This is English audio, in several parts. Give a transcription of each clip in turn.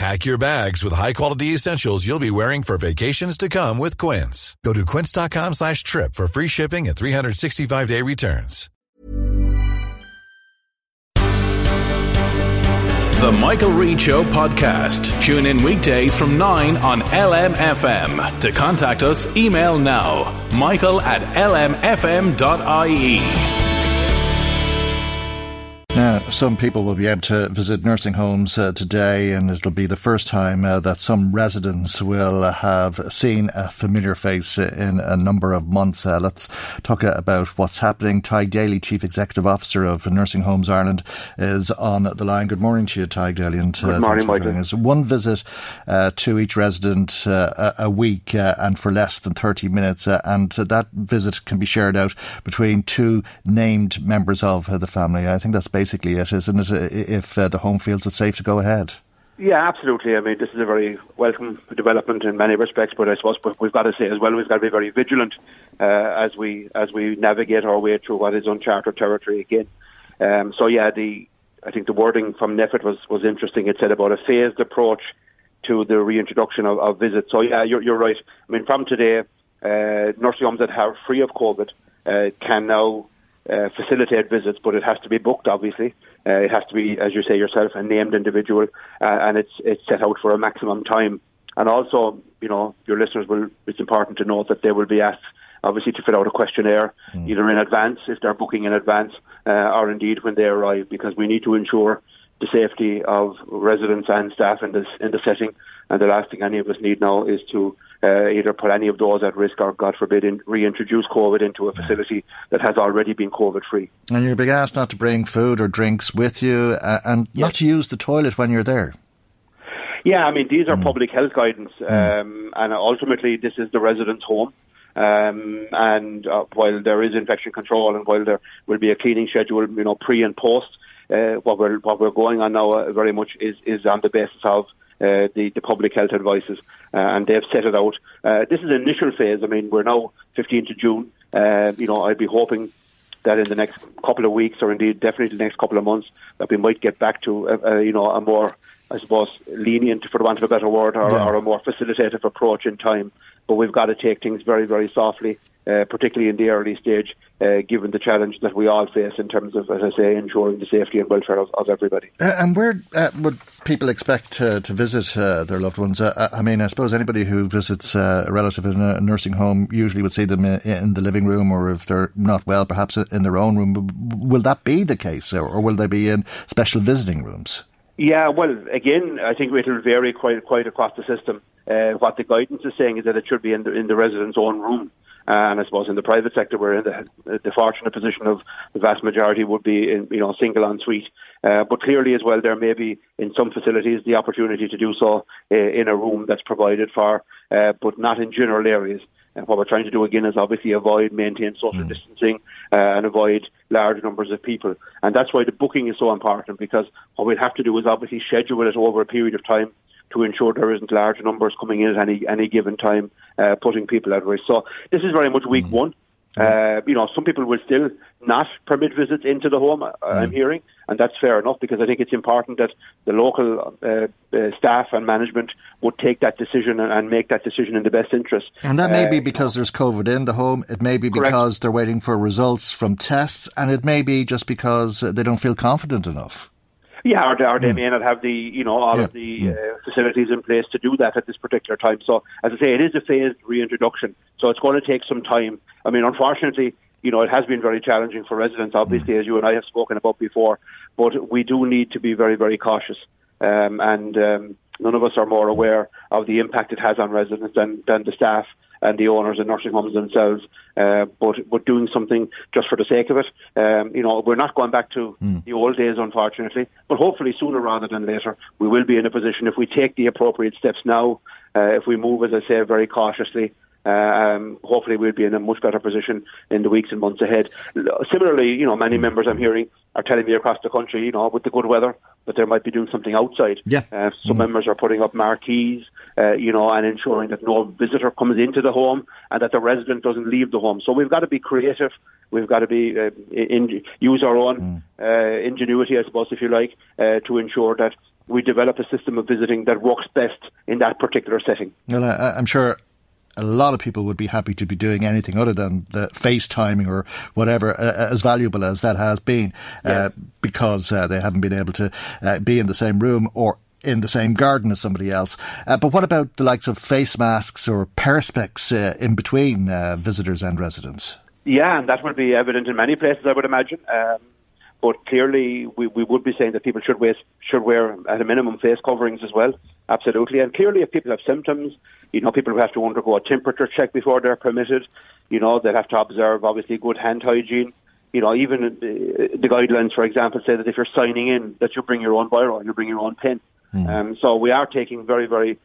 Pack your bags with high-quality essentials you'll be wearing for vacations to come with Quince. Go to quince.com slash trip for free shipping and 365-day returns. The Michael Reade Show podcast. Tune in weekdays from 9 on LMFM. To contact us, email now, michael at lmfm.ie. Now, some people will be able to visit nursing homes uh, today, and it'll be the first time uh, that some residents will uh, have seen a familiar face in a number of months. Uh, let's talk about what's happening. Tadhg Daly, Chief Executive Officer of Nursing Homes Ireland, is on the line. Good morning to you, Tadhg Daly. And, uh, Good morning, Michael. Us. One visit uh, to each resident a, a, week and for less than 30 minutes, and that visit can be shared out between two named members of the family. I think that's basically basically it, isn't it? If uh, the home feels it's safe to go ahead. Yeah, absolutely. I mean, this is a very welcome development in many respects, but I suppose we've got to say as well, we've got to be very vigilant uh, as we as we navigate our way through what is uncharted territory again. Um, so yeah, the I think the wording from NPHET was was interesting. It said about a phased approach to the reintroduction of, of visits. So yeah, you're, you're right. I mean, from today, uh, nursing homes that are free of COVID uh, can now uh, facilitate visits, but it has to be booked. Obviously, uh, it has to be, as you say yourself, a named individual, uh, and it's it's set out for a maximum time. And also, you know, your listeners will. It's important to note that they will be asked, obviously, to fill out a questionnaire mm. either in advance if they're booking in advance, uh, or indeed when they arrive, because we need to ensure the safety of residents and staff in this in the setting. And the last thing any of us need now is to uh, either put any of those at risk or, God forbid, in, reintroduce COVID into a facility that has already been COVID free. And you're being asked not to bring food or drinks with you uh, and yes. not to use the toilet when you're there. Yeah, I mean, these are mm. public health guidance, mm. um, and ultimately, this is the resident's home. Um, and uh, while there is infection control and while there will be a cleaning schedule, you know, pre and post, uh, what we're what we're going on now uh, very much is is on the basis of uh, the the public health advices, uh, and they've set it out. Uh, this is an initial phase. I mean, we're now 15th of June. you know, I'd be hoping that in the next couple of weeks, or indeed definitely the next couple of months, that we might get back to a, you know a more I suppose lenient, for the want of a better word, or, yeah. or a more facilitative approach in time. But we've got to take things very, very softly uh, particularly in the early stage, uh, given the challenge that we all face in terms of, as I say, ensuring the safety and welfare of, of everybody. Uh, and where uh, would people expect to visit uh, their loved ones? Uh, I mean, I suppose anybody who visits a relative in a nursing home usually would see them in the living room, or if they're not well, perhaps in their own room. Will that be the case, or will they be in special visiting rooms? Yeah, well, again, I think it will vary quite quite across the system. what the guidance is saying is that it should be in the in the resident's own room. And I suppose in the private sector, we're in the, the fortunate position of the vast majority would be in, you know, single en suite. Uh, but clearly, as well, there may be in some facilities the opportunity to do so uh, in a room that's provided for, uh, but not in general areas. And what we're trying to do again is obviously avoid, maintain social mm. distancing uh, and avoid large numbers of people. And that's why the booking is so important because what we'll have to do is obviously schedule it over a period of time to ensure there isn't large numbers coming in at any any given time, uh, putting people at risk. So this is very much week mm. one. Uh, you know, some people will still not permit visits into the home. Uh, mm. I'm hearing, and that's fair enough because I think it's important that the local uh, uh, staff and management would take that decision and, and, make that decision in the best interest. And that may be uh, because there's COVID in the home. It may be because they're waiting for results from tests, and it may be just because they don't feel confident enough. Yeah, or, or they mm. may not have the you know all yeah. of the mm. uh, facilities in place to do that at this particular time. So, as I say, it is a phased reintroduction, so it's going to take some time. I mean, unfortunately, you know, it has been very challenging for residents, obviously, as you and I have spoken about before. But we do need to be very, very cautious. Um, and um, none of us are more aware of the impact it has on residents than, than the staff and the owners and nursing homes themselves. Uh, but but doing something just for the sake of it, um, you know, we're not going back to mm. the old days, unfortunately. But hopefully, sooner rather than later, we will be in a position if we take the appropriate steps now. Uh, if we move, as I say, very cautiously, uh, um, hopefully we'll be in a much better position in the weeks and months ahead. Similarly, you know, many members I'm hearing are telling me across the country, you know, with the good weather, that they might be doing something outside. Yeah. Uh, some mm. members are putting up marquees, uh, you know, and ensuring that no visitor comes into the home and that the resident doesn't leave the home. So we've got to be creative. We've got to be uh, in, use our own mm. Uh, ingenuity, I suppose, if you like, uh, to ensure that we develop a system of visiting that works best in that particular setting. Well, I, I'm sure a lot of people would be happy to be doing anything other than the FaceTiming or whatever, uh, uh as valuable as that has been, uh, yeah. because uh, they haven't been able to uh, be in the same room or in the same garden as somebody else. but what about the likes of face masks or perspex in between visitors and residents? Yeah, and that would be evident in many places, I would imagine. Um, but clearly, we, we would be saying that people should wear, should wear, at a minimum, face coverings as well. Absolutely. And clearly, if people have symptoms, you know, people who have to undergo a temperature check before they're permitted. You know, they have to observe, obviously, good hand hygiene. You know, even uh, the guidelines, for example, say that if you're signing in, that you bring your own biro, you bring your own pen. Mm. Um, so we are taking very, very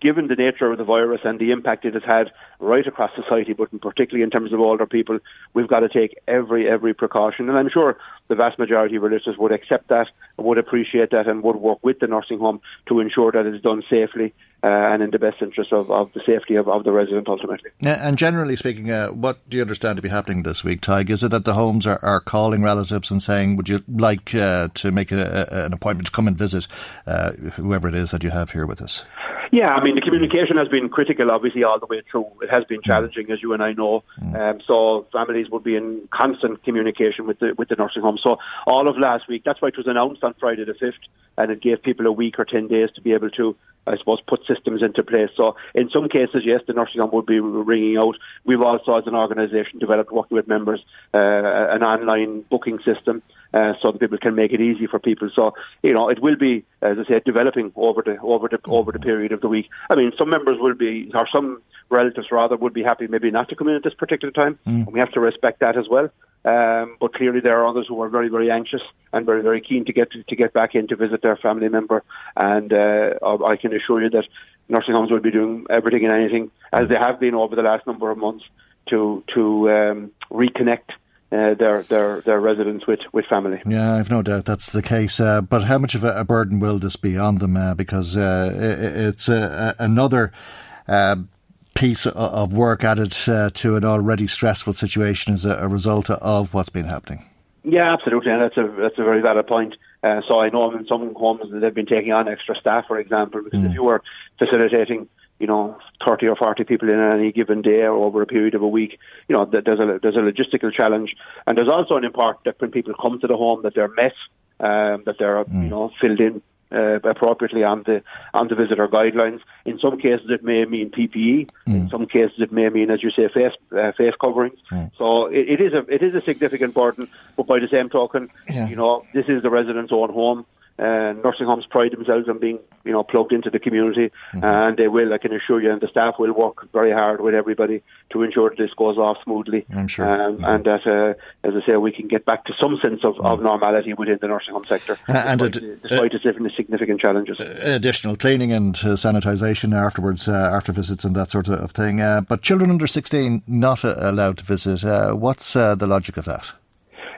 given the nature of the virus and the impact it has had right across society, but particularly in terms of older people, we've got to take every every precaution. And I'm sure the vast majority of our listeners would accept that, would appreciate that, and would work with the nursing home to ensure that it's done safely uh, and in the best interest of, of the safety of, of the resident ultimately. And generally speaking, uh, what do you understand to be happening this week, Tadhg? Is it that the homes are, are calling relatives and saying, would you like uh, to make a, a, an appointment to come and visit uh, whoever it is that you have here with us? Yeah, I mean, the communication has been critical, obviously, all the way through. It has been mm. challenging, as you and I know. Mm. Um, so families would be in constant communication with the with the nursing home. So all of last week, that's why it was announced on Friday the 5th, and it gave people a week or 10 days to be able to, I suppose, put systems into place. So in some cases, yes, the nursing home would be ringing out. We've also, as an organisation, developed, working with members, uh, an online booking system uh, so that people can make it easy for people. So you know, it will be, as I said, developing over the over the over the period of the week. I mean, some members will be, or some relatives rather, would be happy maybe not to come in at this particular time, mm. and we have to respect that as well. Um, but clearly, there are others who are very, very anxious and very, very keen to get to, to get back in to visit their family member. And uh, I can assure you that nursing homes will be doing everything and anything, as they have been over the last number of months, to to um, reconnect uh, their their their residents with with family. Yeah, I've no doubt that's the case. Uh, but how much of a, burden will this be on them? Uh, because uh, it, it's another. Uh, piece of work added uh, to an already stressful situation as a, result of what's been happening. Yeah, absolutely, and that's a that's a very valid point. so I know in some homes that they've been taking on extra staff, for example, because mm. if you were facilitating you know, 30 or 40 people in any given day or over a period of a week, you know, there's a, there's a logistical challenge. And there's also an important that when people come to the home that they're met, um, that they're, mm. you know, filled in uh, appropriately on the on the visitor guidelines. In some cases, it may mean PPE. Mm. In some cases, it may mean, as you say, face uh, face coverings. Mm. So it, it is a it is a significant burden. But by the same token, yeah. you know, this is the resident's own home. Uh, nursing homes pride themselves on being, you know, plugged into the community, mm-hmm. and they will. I can assure you, and the staff will work very hard with everybody to ensure that this goes off smoothly. I'm sure, um, mm-hmm. and that, uh, as I say, we can get back to some sense of, of normality within the nursing home sector, uh, and despite, ad- despite uh, its significant challenges. Additional cleaning and uh, sanitisation afterwards, uh, after visits and that sort of thing. but children under 16 not allowed to visit. what's the logic of that?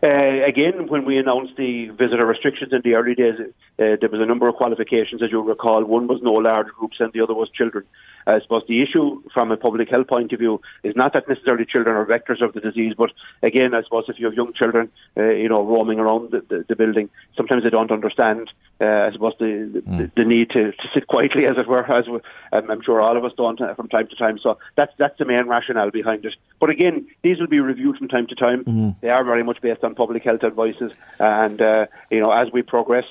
Uh, again, when we announced the visitor restrictions in the early days, uh, there was a number of qualifications, as you'll recall. One was no large groups, and the other was children. I suppose the issue from a public health point of view is not that necessarily children are vectors of the disease, but again, I suppose if you have young children, uh, you know, roaming around the, the, the, building, sometimes they don't understand, uh, I suppose, the, the, mm. the, need to, to sit quietly, as it were, as we, um, I'm sure all of us don't uh, from time to time. So that's that's the main rationale behind it. But again, these will be reviewed from time to time. Mm. They are very much based on public health advices, and uh, you know, as we progress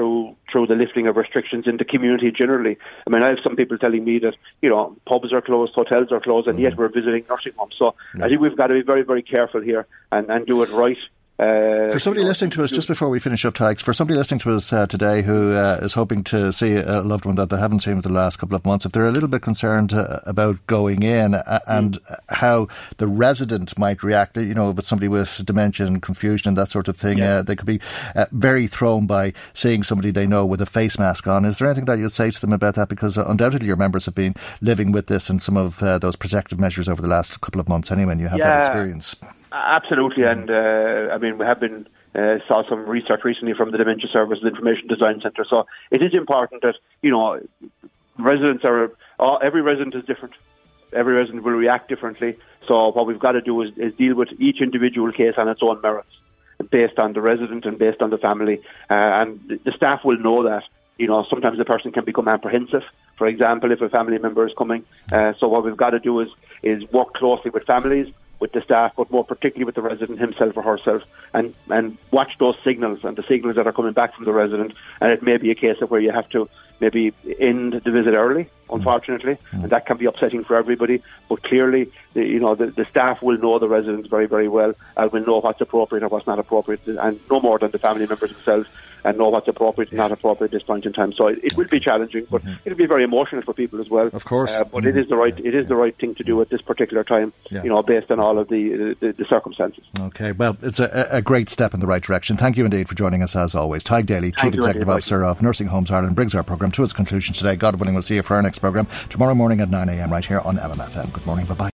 through through the lifting of restrictions in the community generally. I mean, I have some people telling me that you know pubs are closed, hotels are closed, and yet mm-hmm. we're visiting nursing homes. So. I think we've got to be very very careful here and, and do it right. Uh, for somebody listening to us, just before we finish up, Tags, for somebody listening to us uh, today who uh, is hoping to see a loved one that they haven't seen for the last couple of months, if they're a little bit concerned uh, about going in uh, and mm. how the resident might react, you know, with somebody with dementia and confusion and that sort of thing, yeah. Uh, they could be very thrown by seeing somebody they know with a face mask on. Is there anything that you'd say to them about that? Because undoubtedly your members have been living with this and some of those protective measures over the last couple of months anyway, and you have yeah. that experience. Absolutely, and uh, I mean we have been uh, saw some research recently from the Dementia Services Information Design Centre. So it is important that you know residents are uh, every resident is different. Every resident will react differently. So what we've got to do is, is deal with each individual case on its own merits, based on the resident and based on the family. Uh, and the staff will know that. You know, sometimes the person can become apprehensive. For example, if a family member is coming. Uh, so what we've got to do is is work closely with families with the staff, but more particularly with the resident himself or herself, and and watch those signals and the signals that are coming back from the resident. And it may be a case of where you have to maybe end the visit early, unfortunately, mm. and that can be upsetting for everybody. But clearly, the, you know, the, the staff will know the residents very, very well and will know what's appropriate and what's not appropriate, and no more than the family members themselves and know what's appropriate and not appropriate at this point in time. So it, it will be challenging, but mm-hmm. it'll be very emotional for people as well. Of course, uh, but mm-hmm. it is the right it is the right thing to do at this particular time. Yeah. You know, based on all of the, the, the circumstances. Okay, well, it's a, a, great step in the right direction. Thank you indeed for joining us as always. Tadhg Daly, Chief Executive Officer of Nursing Homes Ireland, brings our programme to its conclusion today. God willing, we'll see you for our next programme tomorrow morning at 9 a.m. right here on LMFM. Good morning. Bye bye.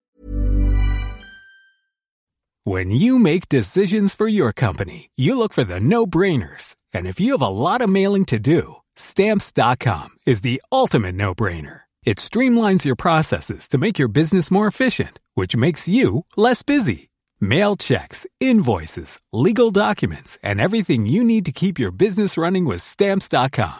When you make decisions for your company, you look for the no brainers. And if you have a lot of mailing to do, stamps.com is the ultimate no brainer. It streamlines your processes to make your business more efficient, which makes you less busy. Mail checks, invoices, legal documents, and everything you need to keep your business running with stamps.com.